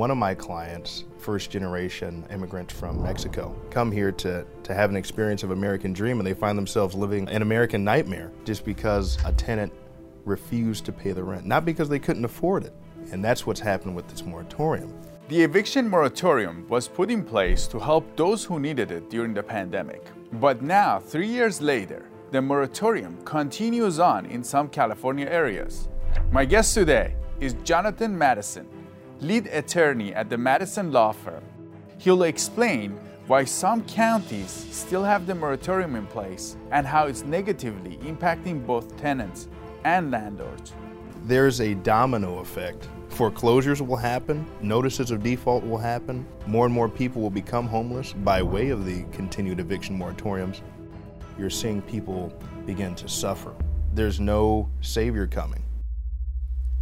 one of my clients, first generation immigrants from Mexico, come here to, to have an experience of American dream and they find themselves living an American nightmare just because a tenant refused to pay the rent, not because they couldn't afford it. And that's what's happened with this moratorium. The eviction moratorium was put in place to help those who needed it during the pandemic. But now, three years later, the moratorium continues on in some California areas. My guest today is Jonathan Madison, lead attorney at the Madison Law Firm. He'll explain why some counties still have the moratorium in place and how it's negatively impacting both tenants and landlords. There's a domino effect. Foreclosures will happen, notices of default will happen, more and more people will become homeless by way of the continued eviction moratoriums. You're seeing people begin to suffer. There's no savior coming.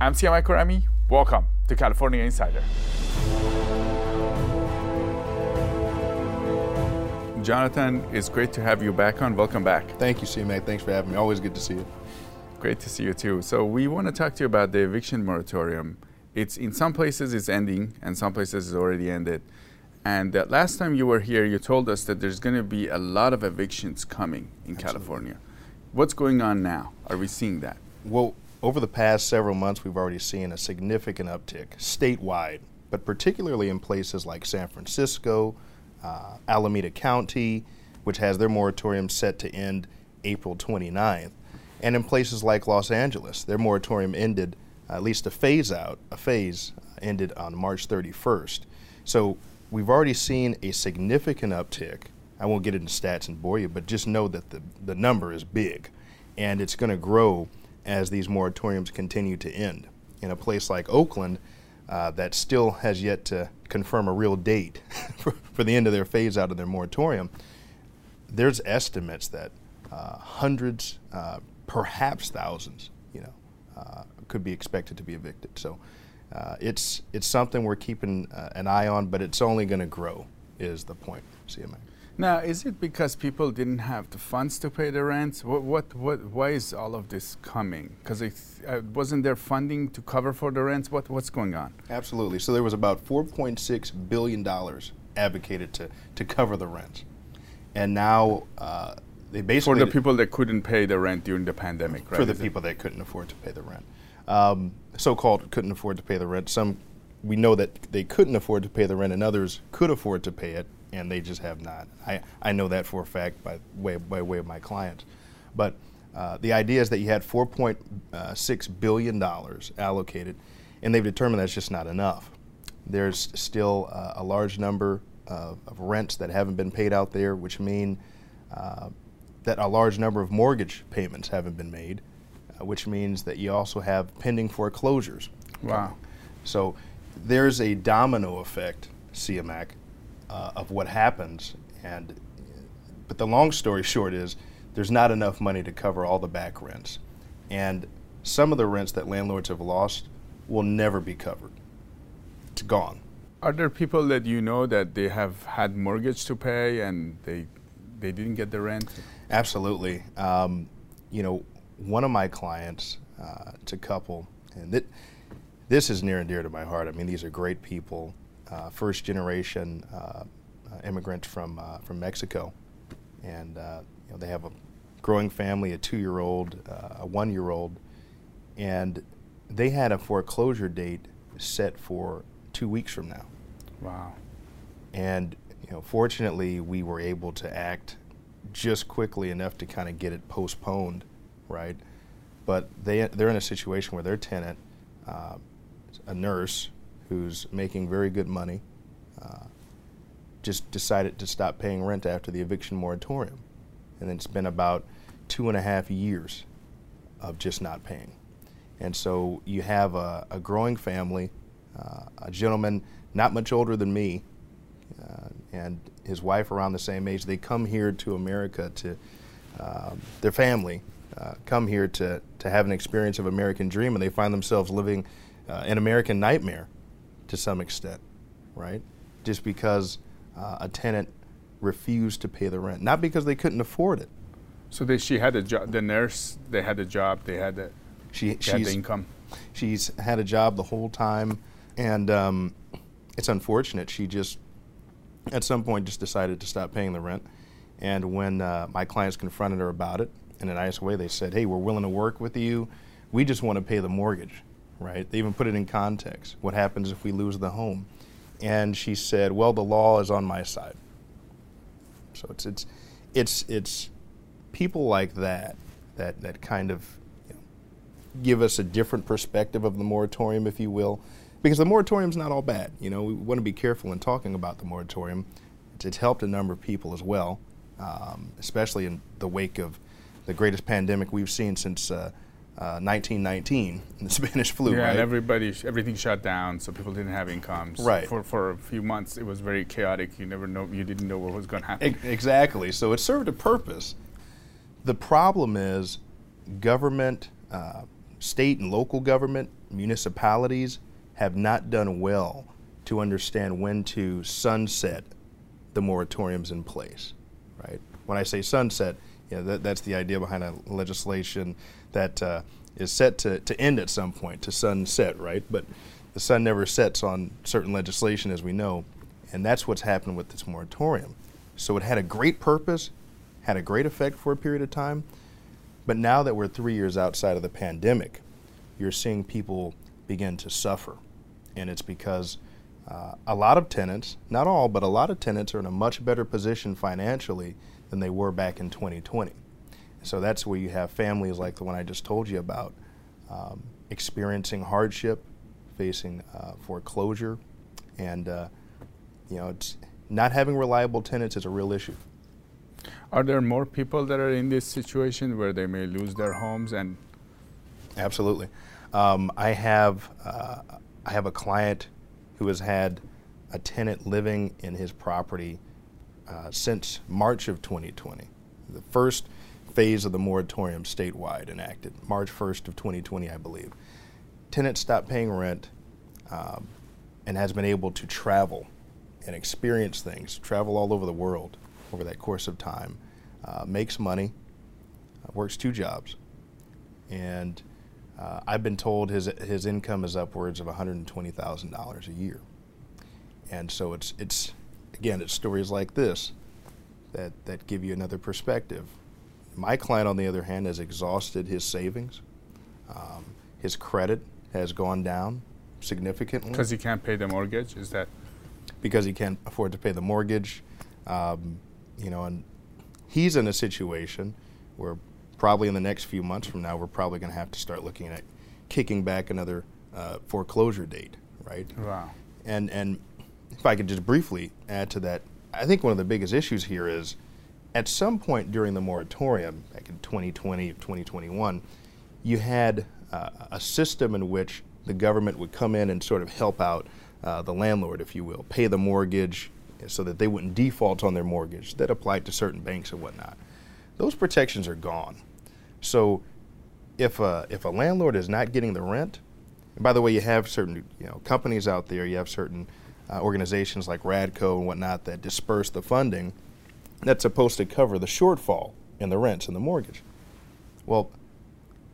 I'm Siyamak Khorrami. Welcome to California Insider. Jonathan, it's great to have you back on. Welcome back. Thank you, Siyamak. Thanks for having me. Always good to see you. Great to see you too. So we want to talk to you about the eviction moratorium. It's in some places it's ending, and some places it's already ended. And uh, last time you were here, you told us that there's going to be a lot of evictions coming in Absolutely. California. What's going on now? Are we seeing that? Well, over the past several months, we've already seen a significant uptick statewide, but particularly in places like San Francisco, uh, Alameda County, which has their moratorium set to end April 29th. And in places like Los Angeles, their moratorium ended, uh, at least a phase out, a phase uh, ended on March 31st. So we've already seen a significant uptick. I won't get into stats and bore you, but just know that the, the number is big and it's going to grow as these moratoriums continue to end. In a place like Oakland, uh, that still has yet to confirm a real date for, for, the end of their phase out of their moratorium, there's estimates that uh, hundreds, uh, perhaps thousands, you know, uh, could be expected to be evicted. So uh, it's it's something we're keeping uh, an eye on, but it's only going to grow. Is the point, Siyamak? Now, is it because people didn't have the funds to pay the rents? What, what, what why is all of this coming? Because uh, wasn't there funding to cover for the rents? What, what's going on? Absolutely. So there was about 4.6 billion dollars advocated to to cover the rents, and now uh, they basically for the people that couldn't pay the rent during the pandemic, right? For the Is people it? that couldn't afford to pay the rent, um, so-called couldn't afford to pay the rent. Some we know that they couldn't afford to pay the rent, and others could afford to pay it, and they just have not. I, I know that for a fact by way by way of my clients, but. Uh, the idea is that you had $4.6 uh, billion allocated, and they've determined that's just not enough. There's still uh, a large number of, of, rents that haven't been paid out there, which mean uh, that a large number of mortgage payments haven't been made, uh, which means that you also have pending foreclosures. Wow. So there's a domino effect, Siyamak, uh, of what happens. And but the long story short is there's not enough money to cover all the back rents, and some of the rents that landlords have lost will never be covered. It's gone. Are there people that you know that they have had mortgage to pay and they they didn't get the rent? Absolutely. Um, you know, one of my clients, uh, it's a couple, and th- this is near and dear to my heart. I mean, these are great people, uh, first generation uh, immigrants from uh, from Mexico, and uh, you know they have a growing family, a two-year-old, uh, a one-year-old, and they had a foreclosure date set for two weeks from now. Wow. And you know, fortunately, we were able to act just quickly enough to kind of get it postponed, right? But they they're in a situation where their tenant, uh, a nurse who's making very good money, uh, just decided to stop paying rent after the eviction moratorium, and it's been about two and a half years of just not paying. And so you have a, a growing family, uh, a gentleman not much older than me, uh, and his wife around the same age. They come here to America to um, their family uh, come here to to have an experience of American dream, and they find themselves living uh, an American nightmare to some extent, right? Just because uh, a tenant refused to pay the rent, not because they couldn't afford it. So they, she had a job. The nurse, they had a job. They had the, she, had the income. She's had a job the whole time, and um, it's unfortunate. She just, at some point, just decided to stop paying the rent. And when uh, my clients confronted her about it in a nice way, they said, "Hey, we're willing to work with you. We just want to pay the mortgage." Right? They even put it in context. What happens if we lose the home? And she said, "Well, the law is on my side." So it's it's it's it's people like that that that kind of you know, give us a different perspective of the moratorium, if you will, because the moratorium is not all bad. You know, we want to be careful in talking about the moratorium. It's, it's helped a number of people as well, um, especially in the wake of the greatest pandemic we've seen since. Uh, uh, 1919, the Spanish flu. Yeah, right? and everybody, everything shut down, so people didn't have incomes. Right. For for a few months, it was very chaotic. You never know, you didn't know what was going to happen. E- exactly. So it served a purpose. The problem is government, uh, state and local government, municipalities have not done well to understand when to sunset the moratoriums in place. Right. When I say sunset, yeah, that, that's the idea behind a legislation that uh, is set to, to end at some point, to sunset, right? But the sun never sets on certain legislation, as we know, and that's what's happened with this moratorium. So it had a great purpose, had a great effect for a period of time, but now that we're three years outside of the pandemic, you're seeing people begin to suffer. And it's because uh, a lot of tenants, not all, but a lot of tenants are in a much better position financially than they were back in 2020. So that's where you have families like the one I just told you about um, experiencing hardship, facing uh, foreclosure, and uh, you know, it's not having reliable tenants is a real issue. Are there more people that are in this situation where they may lose their homes and? Absolutely. Um, I have uh, I have a client who has had a tenant living in his property uh, since March of 2020. The first phase of the moratorium statewide enacted, March 1st of 2020, I believe. Tenant stopped paying rent um, and has been able to travel and experience things, travel all over the world over that course of time, uh, makes money, uh, works two jobs, and uh, I've been told his his income is upwards of $120,000 a year, and so it's it's again it's stories like this that that give you another perspective. My client, on the other hand, has exhausted his savings. Um, his credit has gone down significantly Because he can't pay the mortgage, is that? because he can't afford to pay the mortgage. Um, you know, and he's in a situation where probably in the next few months from now, we're probably going to have to start looking at kicking back another uh, foreclosure date, right? Wow. And and if I could just briefly add to that, I think one of the biggest issues here is at some point during the moratorium, back in 2020 or 2021, you had uh, a system in which the government would come in and sort of help out uh, the landlord, if you will, pay the mortgage so that they wouldn't default on their mortgage that applied to certain banks and whatnot. Those protections are gone. So if a, if a landlord is not getting the rent, and by the way, you have certain you know companies out there, you have certain uh, organizations like Radco and whatnot that disperse the funding that's supposed to cover the shortfall in the rents and the mortgage. Well,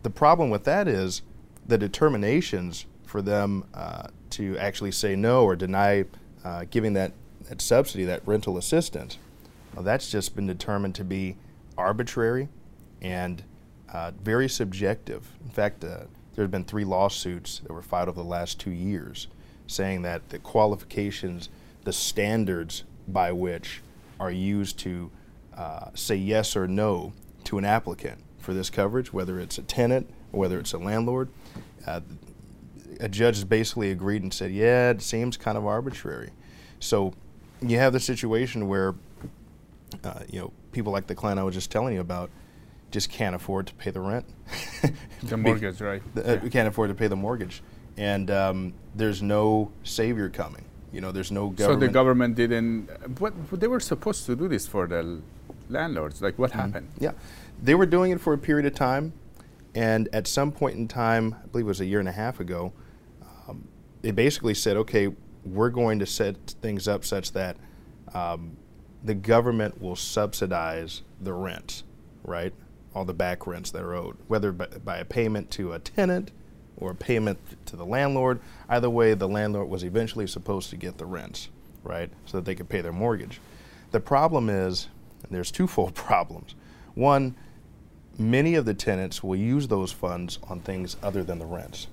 the problem with that is the determinations for them uh, to actually say no or deny uh, giving that, that subsidy, that rental assistance, well, that's just been determined to be arbitrary and uh, very subjective. In fact, uh, there have been three lawsuits that were filed over the last two years saying that the qualifications, the standards by which are used to uh, say yes or no to an applicant for this coverage, whether it's a tenant or whether it's a landlord, uh, a judge has basically agreed and said, yeah, it seems kind of arbitrary. So you have the situation where, uh, you know, people like the client I was just telling you about just can't afford to pay the rent. The mortgage, right? Uh, we can't afford to pay the mortgage. And um, there's no savior coming. You know, there's no government. So the government didn't. What they were supposed to do this for the landlords. Like what happened? Yeah. They were doing it for a period of time. And at some point in time, I believe it was a year and a half ago, um, they basically said, okay, we're going to set things up such that um, the government will subsidize the rents, right? All the back rents that are owed, whether by, by a payment to a tenant or a payment to the landlord. Either way, the landlord was eventually supposed to get the rents, right, so that they could pay their mortgage. The problem is, there's twofold problems. One, many of the tenants will use those funds on things other than the rents.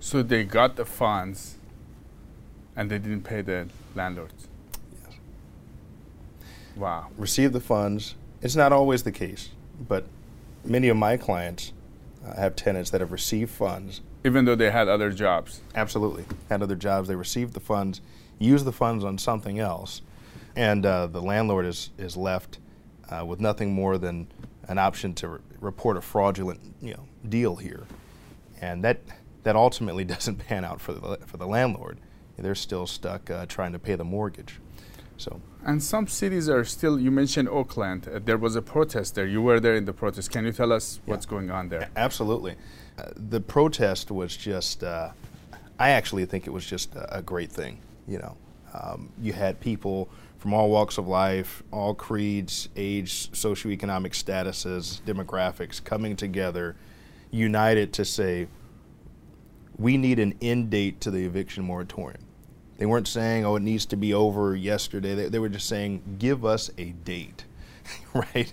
So they got the funds and they didn't pay the landlords. Yes. Wow. Receive the funds. It's not always the case, but many of my clients have tenants that have received funds. Even though they had other jobs. Absolutely. Had other jobs. They received the funds, used the funds on something else, and uh, the landlord is, is left uh, with nothing more than an option to re- report a fraudulent you know, deal here. And that, that ultimately doesn't pan out for the, for the landlord. They're still stuck uh, trying to pay the mortgage. So And some cities are still, you mentioned Oakland. Uh, there was a protest there. You were there in the protest. Can you tell us what's going on there? Absolutely. Uh, the protest was just, uh, I actually think it was just a, a great thing. You know, um, you had people from all walks of life, all creeds, age, socioeconomic statuses, demographics coming together, united to say, we need an end date to the eviction moratorium. They weren't saying, oh, it needs to be over yesterday. They, they were just saying, give us a date, right?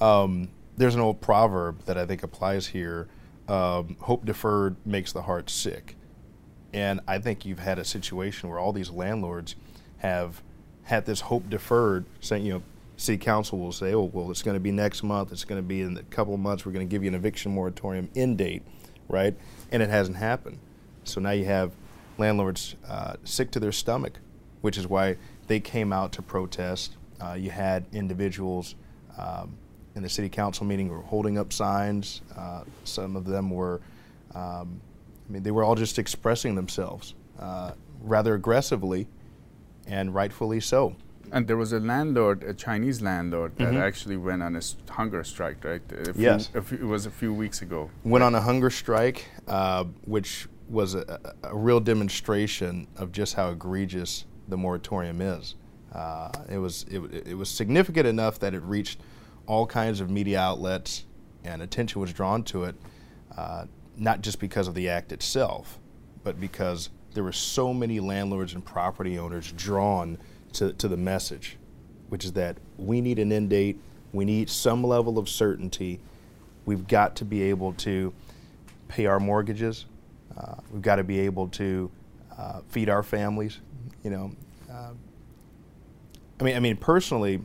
Um, there's an old proverb that I think applies here um, hope deferred makes the heart sick. And I think you've had a situation where all these landlords have had this hope deferred, saying, you know, city council will say, oh, well, it's going to be next month, it's going to be in a couple of months, we're going to give you an eviction moratorium end date, right? And it hasn't happened. So now you have landlords uh, sick to their stomach, which is why they came out to protest. Uh, you had individuals um, in the city council meeting who were holding up signs. Uh, some of them were, um, I mean, they were all just expressing themselves uh, rather aggressively, and rightfully so. And there was a landlord, a Chinese landlord, that Mhm. actually went on a s- hunger strike, right? Few- Yes. few- it was a few weeks ago. Went on a hunger strike, uh, which was a, a, real demonstration of just how egregious the moratorium is. Uh, it was it, it was significant enough that it reached all kinds of media outlets, and attention was drawn to it, uh, not just because of the act itself, but because there were so many landlords and property owners drawn to, to the message, which is that we need an end date, we need some level of certainty, we've got to be able to pay our mortgages, uh, we've got to be able to uh, feed our families, you know. Uh, I mean, I mean, personally,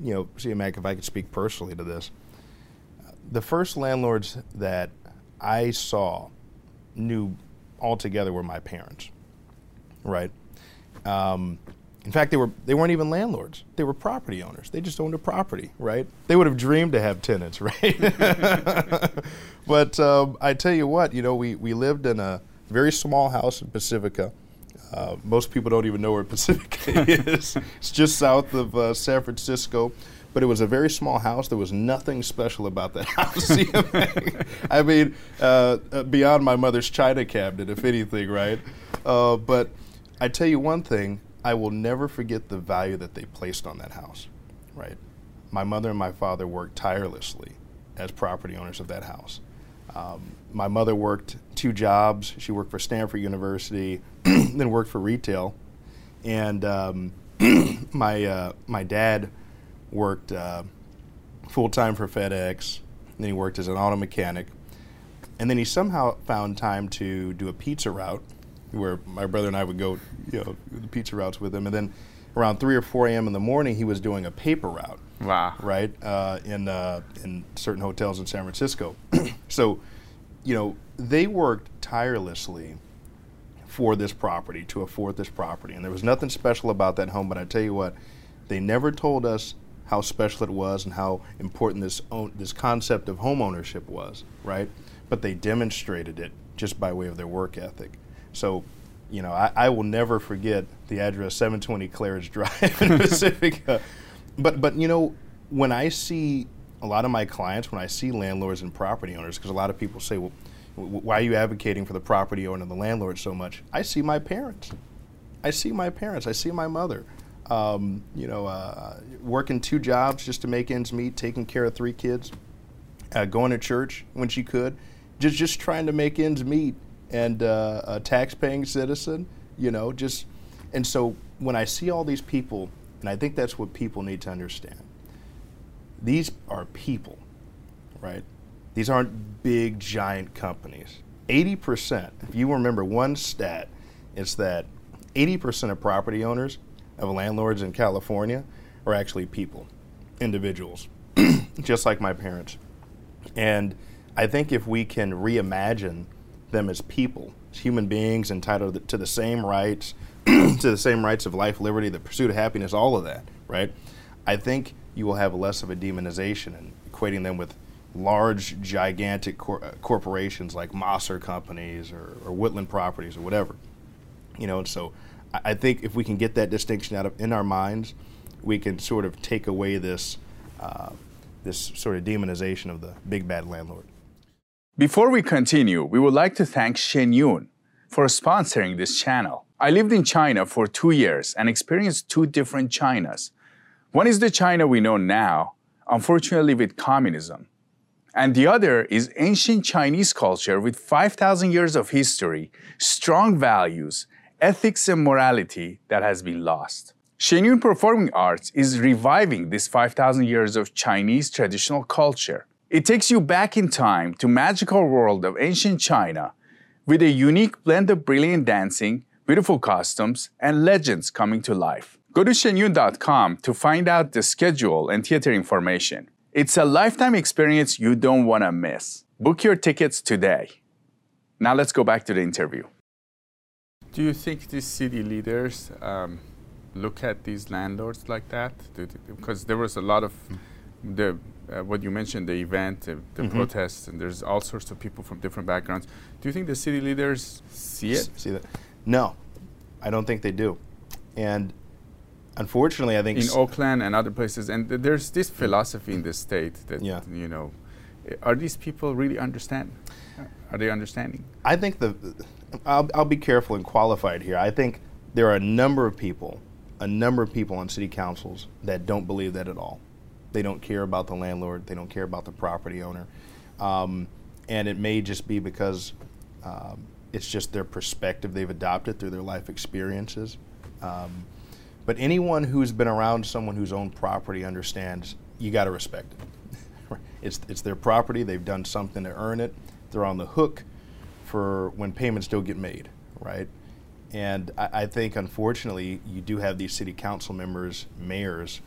you know, Siyamak, if I could speak personally to this, the first landlords that I saw knew altogether were my parents, right? Um, in fact, they were they weren't even landlords; they were property owners. They just owned a property, right? They would have dreamed to have tenants, right? but um, I tell you what, you know, we we lived in a very small house in Pacifica. Uh, most people don't even know where Pacifica is. It's just south of uh, San Francisco. But it was a very small house. There was nothing special about that house. I mean, uh, uh, beyond my mother's china cabinet, if anything, right? Uh, but I tell you one thing: I will never forget the value that they placed on that house. Right? My mother and my father worked tirelessly as property owners of that house. Um, my mother worked two jobs. She worked for Stanford University, then worked for retail, and um, my uh, my dad worked uh, full time for FedEx. Then he worked as an auto mechanic, and then he somehow found time to do a pizza route, where my brother and I would go, you know, the pizza routes with him. And then around three or four a.m. in the morning, he was doing a paper route Wow. right? Uh, in uh, in certain hotels in San Francisco. so, you know, they worked tirelessly for this property to afford this property, and there was nothing special about that home. But I tell you what, they never told us how special it was and how important this own, this concept of home ownership was, right? But they demonstrated it just by way of their work ethic. So. You know, I, I will never forget the address 720 Claridge Drive in Pacifica but but you know when I see a lot of my clients, when I see landlords and property owners, because a lot of people say, well, why are you advocating for the property owner and the landlord so much? I see my parents. I see my parents. I see my mother. Um, you know, uh, working two jobs just to make ends meet, taking care of three kids, uh, going to church when she could, just just trying to make ends meet and uh, a tax-paying citizen, you know, just and so when I see all these people, and I think that's what people need to understand. These are people, right? These aren't big giant companies. 80%, if you remember one stat, it's that 80% of property owners of landlords in California are actually people, individuals, just like my parents. And I think if we can reimagine them as people, as human beings entitled to the same rights, to the same rights of life, liberty, the pursuit of happiness, all of that, right? I think you will have less of a demonization and equating them with large, gigantic cor- uh, corporations like Mosser companies or, or Woodland Properties or whatever. You know, and so I, I think if we can get that distinction out of in our minds, we can sort of take away this uh, this sort of demonization of the big bad landlord. Before we continue, we would like to thank Shen Yun for sponsoring this channel. I lived in China for two years and experienced two different Chinas. One is the China we know now, unfortunately with communism. And the other is ancient Chinese culture with 5,000 years of history, strong values, ethics, and morality that has been lost. Shen Yun Performing Arts is reviving this 5,000 years of Chinese traditional culture. It takes you back in time to magical world of ancient China with a unique blend of brilliant dancing, beautiful costumes, and legends coming to life. Go to shenyun.com to find out the schedule and theater information. It's a lifetime experience you don't want to miss. Book your tickets today. Now let's go back to the interview. Do you think these city leaders um, look at these landlords like that? Because there was a lot of the uh, what you mentioned, the event, the, the mm-hmm. protests, and there's all sorts of people from different backgrounds. Do you think the city leaders see it? See that? No, I don't think they do. And unfortunately, I think in Oakland and other places, and th- there's this philosophy in the state that yeah. you know, are these people really understand? Are they understanding? I think the, I'll, I'll be careful and qualified here. I think there are a number of people, a number of people on city councils that don't believe that at all. They don't care about the landlord. They don't care about the property owner, um, and it may just be because um, it's just their perspective they've adopted through their life experiences. Um, but anyone who's been around someone who's owned property understands you got to respect it. it's, it's their property. They've done something to earn it. They're on the hook for when payments don't get made, right? And I, I think, unfortunately, you do have these city council members, mayors.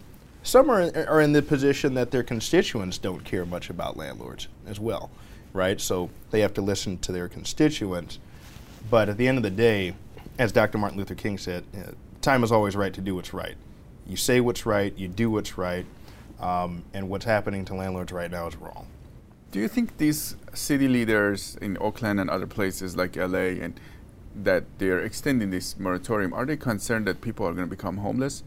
Some are, are in the position that their constituents don't care much about landlords as well, right? So they have to listen to their constituents. But at the end of the day, as Dr. Martin Luther King said, uh, time is always right to do what's right. You say what's right, you do what's right, um, and what's happening to landlords right now is wrong. Do you think these city leaders in Oakland and other places like LA and that they're extending this moratorium, are they concerned that people are going to become homeless?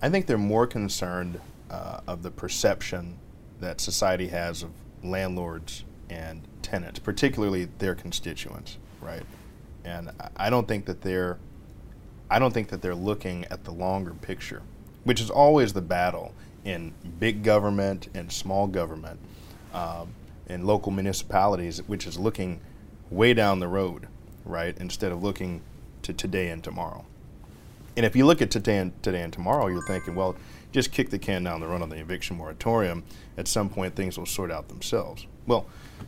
I think they're more concerned uh, of the perception that society has of landlords and tenants, particularly their constituents, right? And I don't think that they're I don't think that they're looking at the longer picture, which is always the battle in big government and small government, um, in local municipalities, which is looking way down the road, right, instead of looking to today and tomorrow. And if you look at today and, today and tomorrow, you're thinking, well, just kick the can down the road on the eviction moratorium. At some point, things will sort out themselves. Well,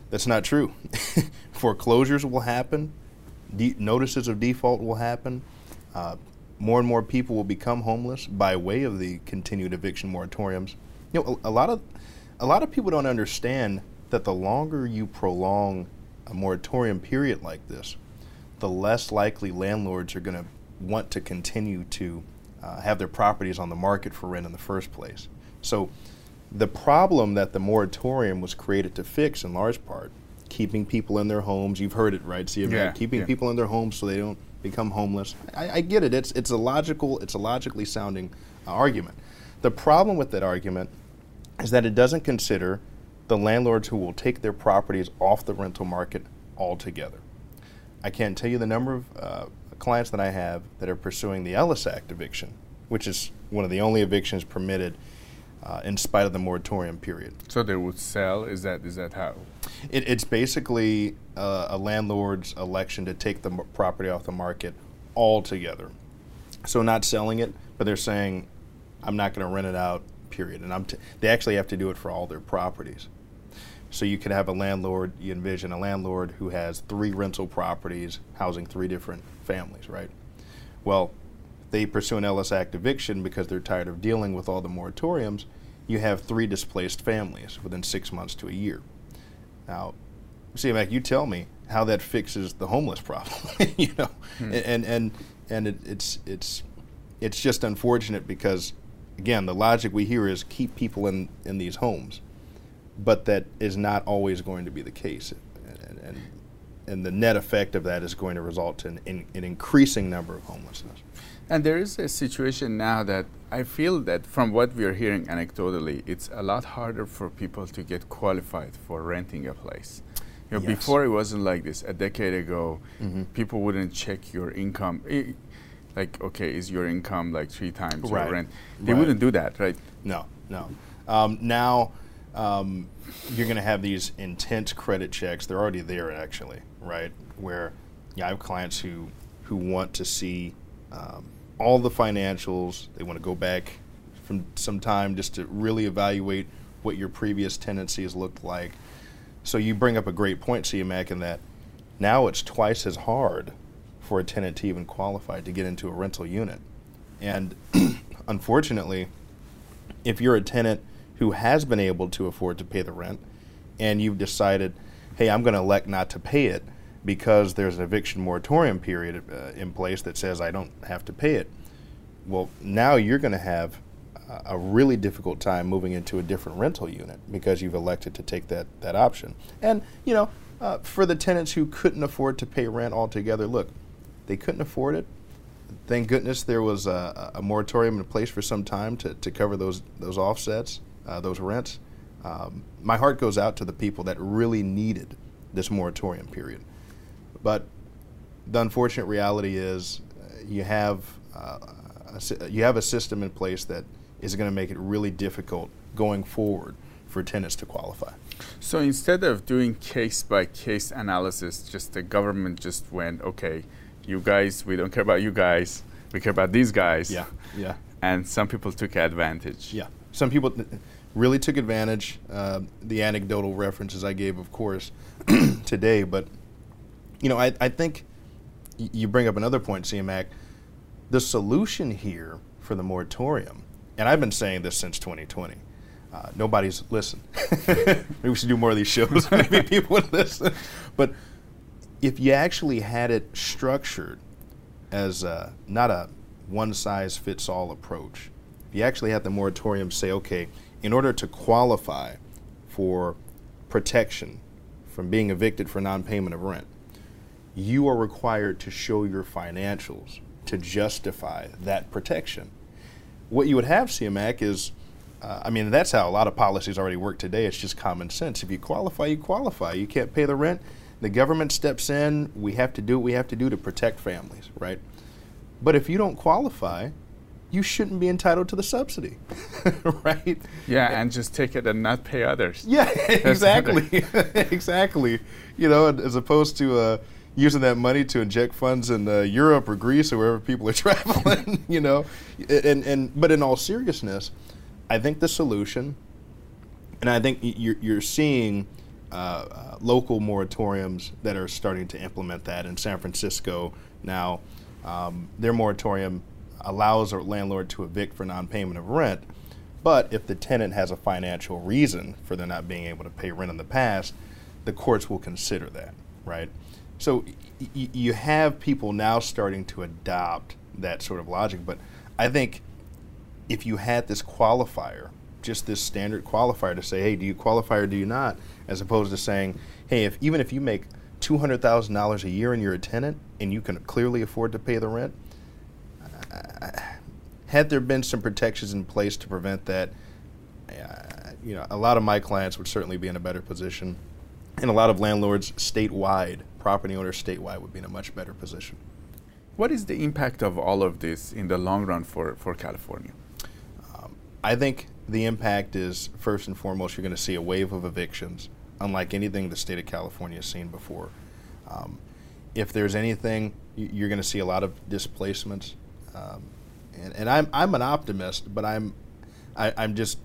that's not true. Foreclosures will happen, de- notices of default will happen uh, more and more people will become homeless by way of the continued eviction moratoriums. You know, a, a lot of a lot of people don't understand that the longer you prolong a moratorium period like this, the less likely landlords are going to want to continue to uh, have their properties on the market for rent in the first place. So, the problem that the moratorium was created to fix, in large part, keeping people in their homes. You've heard it, right? See, yeah, keeping yeah. people in their homes so they don't become homeless. I, I, get it. It's it's a logical, it's a logically sounding uh, argument. The problem with that argument is that it doesn't consider the landlords who will take their properties off the rental market altogether. I can't tell you the number of uh, clients that I have that are pursuing the Ellis Act eviction, which is one of the only evictions permitted uh, in spite of the moratorium period. So they would sell. Is that is that how? It, it's basically uh, a landlord's election to take the m- property off the market altogether. So not selling it, but they're saying, "I'm not going to rent it out." Period. And I'm t- they actually have to do it for all their properties. So you could have a landlord. You envision a landlord who has three rental properties housing three different families, right? Well, they pursue an Ellis Act eviction because they're tired of dealing with all the moratoriums. You have three displaced families within six months to a year. Now, Siyamak, you tell me how that fixes the homeless problem. you know, hmm. and and and it, it's it's it's just unfortunate because again, the logic we hear is keep people in in these homes, but that is not always going to be the case, and and, and the net effect of that is going to result in, in an increasing number of homelessness. And there is a situation now that I feel that from what we are hearing anecdotally, it's a lot harder for people to get qualified for renting a place. You know, yes. before it wasn't like this. A decade ago, mm-hmm. people wouldn't check your income. I, like, okay, is your income like three times right. your rent? They right. wouldn't do that, right? No, no. Um, now, um, you're going to have these intense credit checks. They're already there, actually, right? Where, yeah, I have clients who who want to see um, all the financials. They want to go back from some time just to really evaluate what your previous tenancies looked like. So you bring up a great point, Siyamak, in that now it's twice as hard for a tenant to even qualify to get into a rental unit. And unfortunately, if you're a tenant who has been able to afford to pay the rent and you've decided, hey, I'm going to elect not to pay it, because there's an eviction moratorium period uh, in place that says I don't have to pay it. Well, now you're going to have a really difficult time moving into a different rental unit because you've elected to take that, that option. And, you know, uh, for the tenants who couldn't afford to pay rent altogether, look, they couldn't afford it. Thank goodness there was a, a moratorium in place for some time to, to cover those, those offsets, uh, those rents. Um, my heart goes out to the people that really needed this moratorium period. But the unfortunate reality is uh, you have uh, a, you have a system in place that is going to make it really difficult going forward for tenants to qualify. So instead of doing case by case analysis, just the government just went, okay, you guys, we don't care about you guys, we care about these guys. Yeah, yeah. And some people took advantage. Yeah, some people really took advantage. Uh, the anecdotal references I gave, of course, today, but you know, I, I think you bring up another point, Siyamak. The solution here for the moratorium, and I've been saying this since 2020. Uh, nobody's listened. Maybe we should do more of these shows. Maybe people would listen. But if you actually had it structured as a, not a one size fits all approach, you actually have the moratorium say, okay, in order to qualify for protection from being evicted for non payment of rent, you are required to show your financials to justify that protection. What you would have, Siyamak, is uh, I mean, that's how a lot of policies already work today. It's just common sense. If you qualify, you qualify. You can't pay the rent, the government steps in. We have to do what we have to do to protect families, right? But if you don't qualify, you shouldn't be entitled to the subsidy, right? Yeah, and just take it and not pay others. Yeah, exactly, exactly. You know, as opposed to uh, using that money to inject funds in uh, Europe or Greece or wherever people are traveling, you know. And, and but in all seriousness, I think the solution, and I think you're, you're seeing uh, uh, local moratoriums that are starting to implement that in San Francisco now. Um, their moratorium allows a landlord to evict for non-payment of rent, but if the tenant has a financial reason for their not being able to pay rent in the past, the courts will consider that, right? So you have people now starting to adopt that sort of logic, but I think if you had this qualifier, just this standard qualifier to say, hey, do you qualify or do you not, as opposed to saying, hey, if even if you make two hundred thousand dollars a year and you're a tenant and you can clearly afford to pay the rent, had there been some protections in place to prevent that, uh, you know, a lot of my clients would certainly be in a better position, and a lot of landlords statewide property owners statewide would be in a much better position. What is the impact of all of this in the long run for, for California? Um, I think the impact is first and foremost, you're going to see a wave of evictions, unlike anything the state of California has seen before. Um, if there's anything, you're going to see a lot of displacements. Um, and, and I'm, I'm an optimist, but I'm, I, am i am just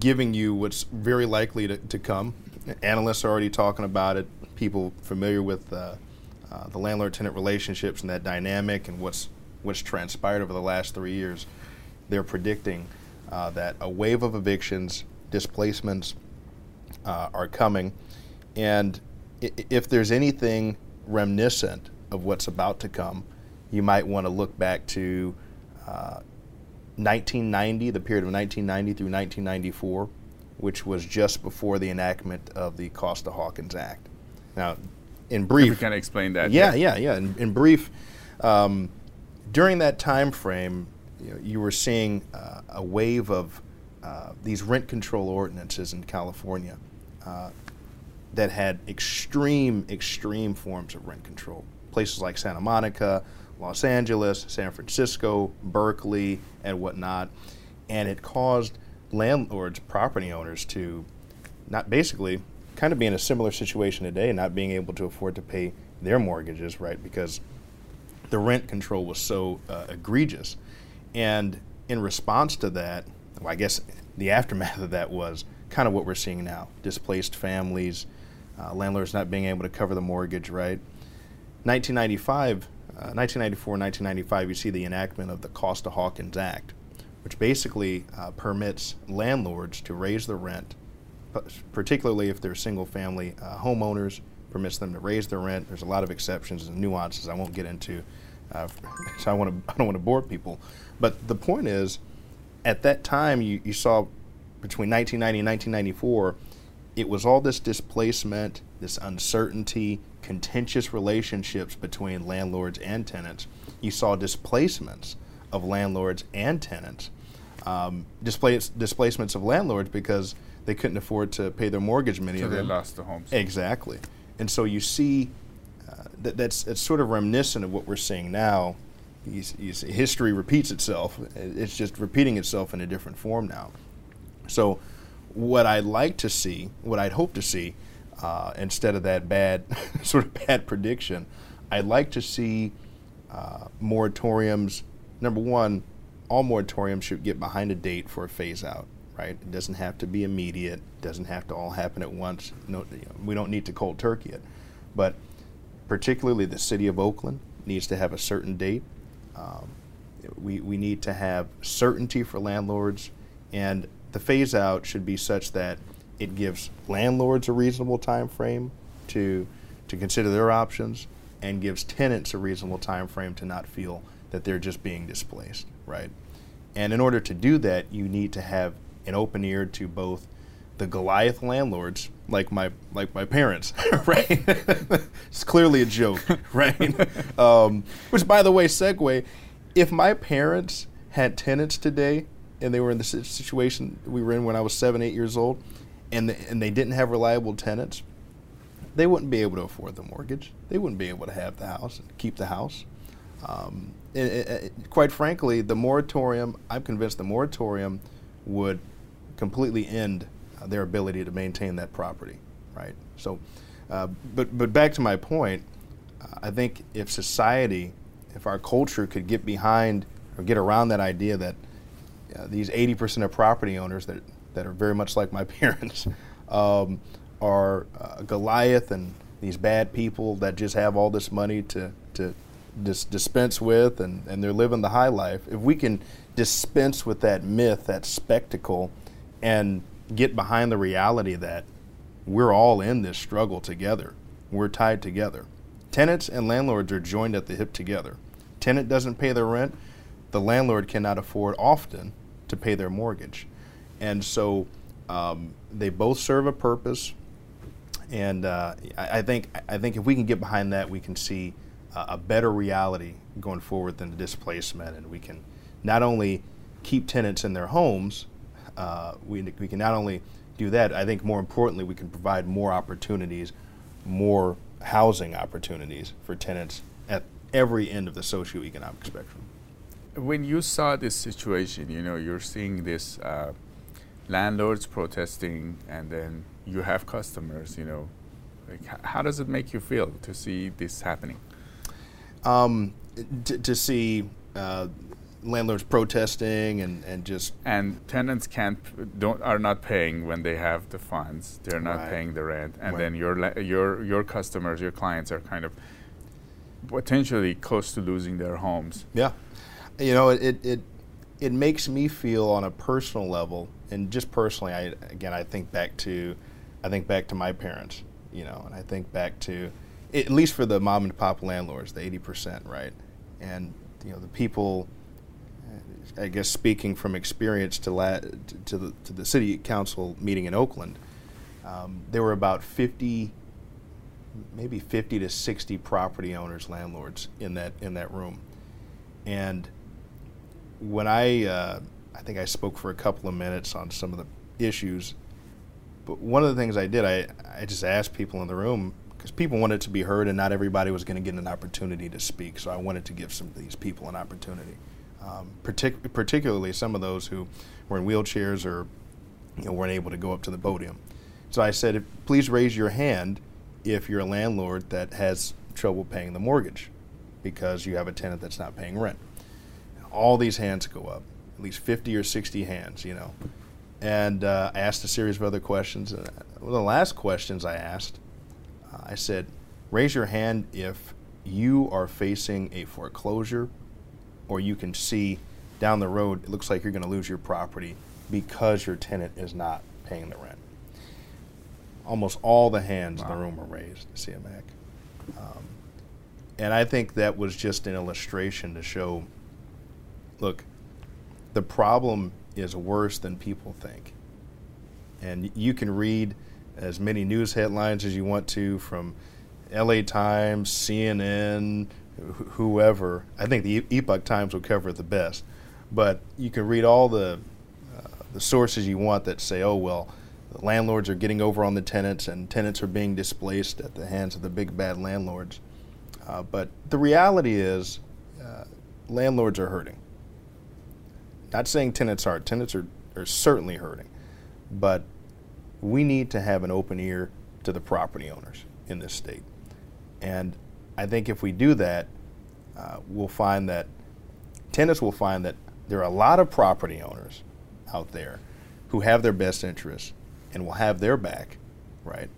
giving you what's very likely to, to come. Analysts are already talking about it. People familiar with uh, uh, the landlord-tenant relationships and that dynamic and what's what's transpired over the last three years, they're predicting uh, that a wave of evictions, displacements uh, are coming, and if there's anything reminiscent of what's about to come, you might want to look back to 1990, uh, the period of 1990 through 1994, which was just before the enactment of the Costa Hawkins Act. Now, in brief, if we kind of explain that. Yeah, yeah, yeah. In, in brief, um, during that time frame, you, know, you were seeing uh, a wave of uh, these rent control ordinances in California uh, that had extreme, extreme forms of rent control. Places like Santa Monica, Los Angeles, San Francisco, Berkeley, and whatnot. And it caused landlords, property owners to not basically kind of be in a similar situation today, not being able to afford to pay their mortgages, right? Because the rent control was so uh, egregious. And in response to that, well, I guess the aftermath of that was kind of what we're seeing now displaced families, uh, landlords not being able to cover the mortgage, right? 1995 uh, 1994 1995, you see the enactment of the Costa Hawkins Act, which basically uh, permits landlords to raise the rent, particularly if they're single family uh, homeowners, permits them to raise their rent. There's a lot of exceptions and nuances I won't get into, uh, so I, wanna, I don't want to bore people. But the point is, at that time, you, you saw between 1990 and 1994, it was all this displacement, this uncertainty, contentious relationships between landlords and tenants. You saw displacements of landlords and tenants, um, displace, displacements of landlords because they couldn't afford to pay their mortgage. Many so of they them lost their homes. Exactly, and so you see uh, that that's it's sort of reminiscent of what we're seeing now. You, you see, history repeats itself. It's just repeating itself in a different form now. So, what I'd like to see, what I'd hope to see, uh, instead of that bad sort of bad prediction. I'd like to see uh, moratoriums. Number one, all moratoriums should get behind a date for a phase out. Right? It doesn't have to be immediate. It doesn't have to all happen at once. No, we don't need to cold turkey it. But particularly the city of Oakland needs to have a certain date. Um, we, we need to have certainty for landlords, and the phase out should be such that it gives landlords a reasonable time frame to to consider their options and gives tenants a reasonable time frame to not feel that they're just being displaced, right? And in order to do that, you need to have an open ear to both the Goliath landlords, like my like my parents, right? it's clearly a joke, right? Um, which, by the way, segue. If my parents had tenants today, and they were in the situation we were in when I was seven, eight years old, and, the, and they didn't have reliable tenants, they wouldn't be able to afford the mortgage. They wouldn't be able to have the house and keep the house. Um, it, it, quite frankly, the moratorium, I'm convinced the moratorium would completely end uh, their ability to maintain that property, right? So, uh, but, but back to my point, uh, I think if society, if our culture could get behind or get around that idea that uh, these 80% of property owners that that are very much like my parents um, are uh, Goliath and these bad people that just have all this money to, to dis- dispense with and, and they're living the high life. If we can dispense with that myth, that spectacle, and get behind the reality that we're all in this struggle together, we're tied together. Tenants and landlords are joined at the hip together. Tenant doesn't pay their rent, the landlord cannot afford often to pay their mortgage. And so um, they both serve a purpose. And uh, I, I, think I think if we can get behind that, we can see uh, a better reality going forward than the displacement, and we can not only keep tenants in their homes, uh, we, we can not only do that. I think more importantly, we can provide more opportunities, more housing opportunities for tenants at every end of the socioeconomic spectrum. When you saw this situation, you know, you're seeing this uh, landlords protesting, and then you have customers. You know, like how does it make you feel to see this happening? Um, t- to see uh, landlords protesting and, and just and tenants can't don't are not paying when they have the funds. They're not Right. paying the rent, and Right. then your your your customers, your clients are kind of potentially close to losing their homes. Yeah, you know, it, it it it makes me feel on a personal level, and just personally, I again, I think back to, I think back to my parents, you know, and I think back to, at least for the mom and pop landlords, the eighty percent, right, and you know, the people. uh, I guess speaking from experience to la- to the to the city council meeting in Oakland, um, there were about fifty maybe 50 to 60 property owners, landlords in that in that room. And when I, uh, I think I spoke for a couple of minutes on some of the issues. But one of the things I did, I, I just asked people in the room because people wanted to be heard, and not everybody was going to get an opportunity to speak. So I wanted to give some of these people an opportunity, um, partic- particularly some of those who were in wheelchairs or you know, weren't able to go up to the podium. So I said, please raise your hand if you're a landlord that has trouble paying the mortgage because you have a tenant that's not paying rent. All these hands go up, at least 50 or 60 hands, you know. And uh, I asked a series of other questions. And one of the last questions I asked, uh, I said, raise your hand if you are facing a foreclosure or you can see down the road it looks like you're going to lose your property because your tenant is not paying the rent. Almost all the hands in the room were raised, Siyamak. Um, and I think that was just an illustration to show look, the problem is worse than people think. And you can read as many news headlines as you want to from LA Times, CNN, wh- whoever. I think the Epoch Times will cover it the best. But you can read all the uh, the sources you want that say, "Oh well, the landlords are getting over on the tenants, and tenants are being displaced at the hands of the big bad landlords." Uh, but the reality is, uh, landlords are hurting. Not saying tenants aren't. Tenants are, are certainly hurting. But we need to have an open ear to the property owners in this state. And I think if we do that, uh, we'll find that tenants will find that there are a lot of property owners out there who have their best interests and will have their back, right?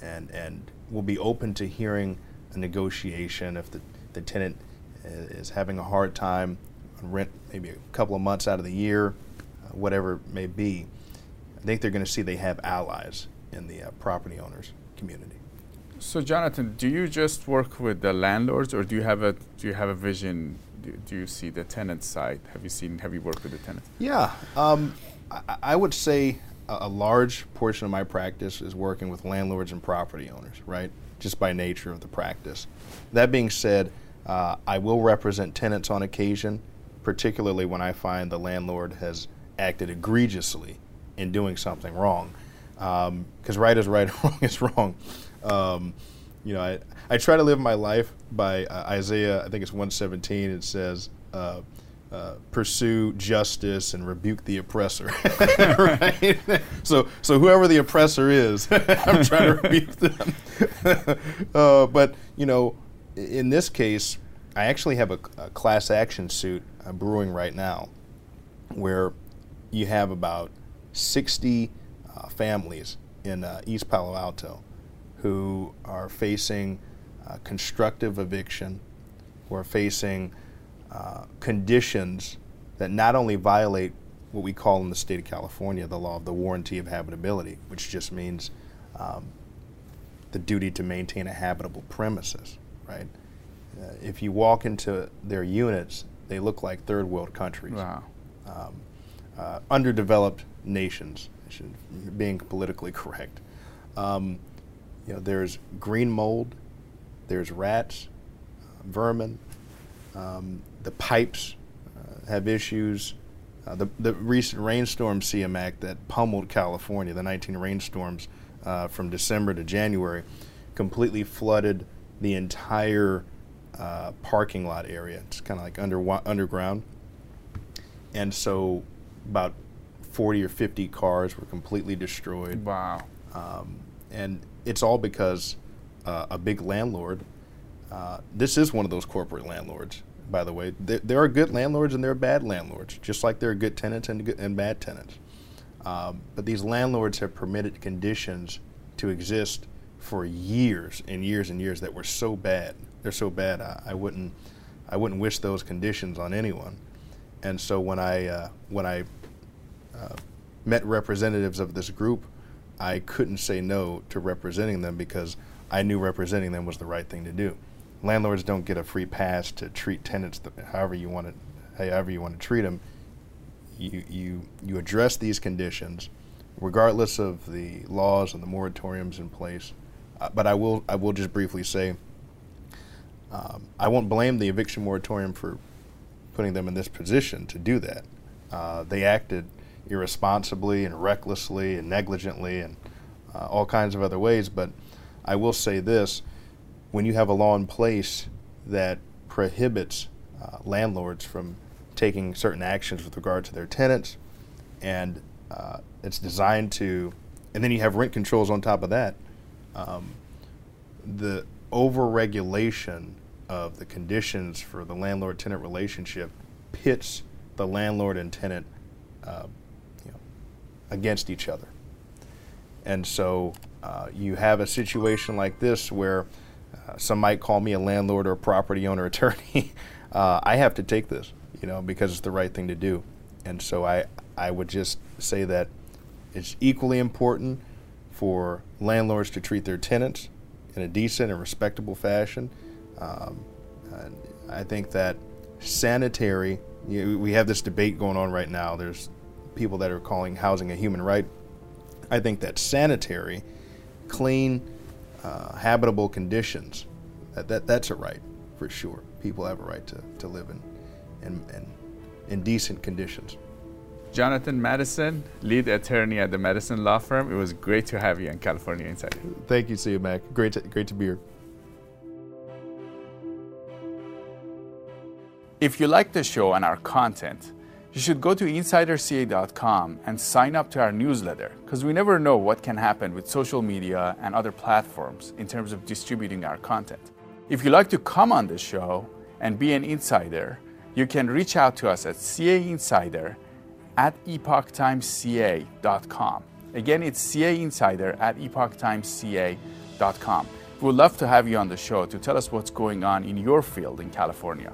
And and will be open to hearing a negotiation if the, the tenant is having a hard time rent maybe a couple of months out of the year, uh, whatever it may be. I think they're going to see they have allies in the uh, property owners community. So, Jonathan, do you just work with the landlords, or do you have a do you have a vision? Do, do you see the tenant side? Have you seen? Have you worked with the tenants? Yeah, um, I, I would say a, a large portion of my practice is working with landlords and property owners, right? Just by nature of the practice. That being said, uh, I will represent tenants on occasion, particularly when I find the landlord has acted egregiously in doing something wrong. Because right is right, wrong is wrong. Um, you know, I, I try to live my life by uh, Isaiah, I think it's 117. It says, uh, uh, pursue justice and rebuke the oppressor. right? So, so whoever the oppressor is, I'm trying to rebuke them. uh, but you know, in this case, I actually have a, a class action suit uh, brewing right now, where you have about 60 uh, families in uh, East Palo Alto who are facing uh, constructive eviction, who are facing uh, conditions that not only violate what we call in the state of California the law of the warranty of habitability, which just means um, the duty to maintain a habitable premises, right? Uh, if you walk into their units, they look like third world countries Wow. um, uh, underdeveloped nations, should, being politically correct. Um, you know, there's green mold, there's rats, uh, vermin. Um, the pipes uh, have issues. Uh, the, the recent rainstorm Siyamak that pummeled California, the 19 rainstorms uh, from December to January, completely flooded the entire uh, parking lot area. It's kind of like under underground and so about 40 or 50 cars were completely destroyed. Wow. Um, and it's all because uh, a big landlord, uh, this is one of those corporate landlords, by the way. There, there, are good landlords and there are bad landlords, just like there are good tenants and, good, and bad tenants. Um, but these landlords have permitted conditions to exist for years and years and years that were so bad. They're so bad. I, I wouldn't, I wouldn't wish those conditions on anyone. And so when I, uh, when I uh, met representatives of this group, I couldn't say no to representing them because I knew representing them was the right thing to do. Landlords don't get a free pass to treat tenants however you want to, however you want to treat them. You, you, you address these conditions, regardless of the laws and the moratoriums in place. Uh, but I will, I will just briefly say, um, I won't blame the eviction moratorium for putting them in this position to do that. Uh, they acted irresponsibly and recklessly and negligently and uh, all kinds of other ways. But I will say this when you have a law in place that prohibits uh, landlords from taking certain actions with regard to their tenants, and uh, it's designed to, and then you have rent controls on top of that, um, the overregulation of the conditions for the landlord tenant relationship pits the landlord and tenant uh, against each other. And so uh, you have a situation like this where uh, some might call me a landlord or a property owner attorney. uh, I have to take this, you know, because it's the right thing to do. And so I, I would just say that it's equally important for landlords to treat their tenants in a decent and respectable fashion. Um, I think that sanitary, you, we have this debate going on right now. There's people that are calling housing a human right. I think that sanitary, clean, uh, habitable conditions, that, that, that's a right for sure. People have a right to, to live in, in, in, in decent conditions. Jonathan Madison, lead attorney at the Madison Law Firm. It was great to have you on California Insider. Thank you, Siyamak. Great to, great to be here. If you like the show and our content, you should go to insiderca.com and sign up to our newsletter because we never know what can happen with social media and other platforms in terms of distributing our content. If you'd like to come on the show and be an insider, you can reach out to us at cainsider at epochtimesca.com. Again, it's cainsider at epochtimesca.com. We would love to have you on the show to tell us what's going on in your field in California.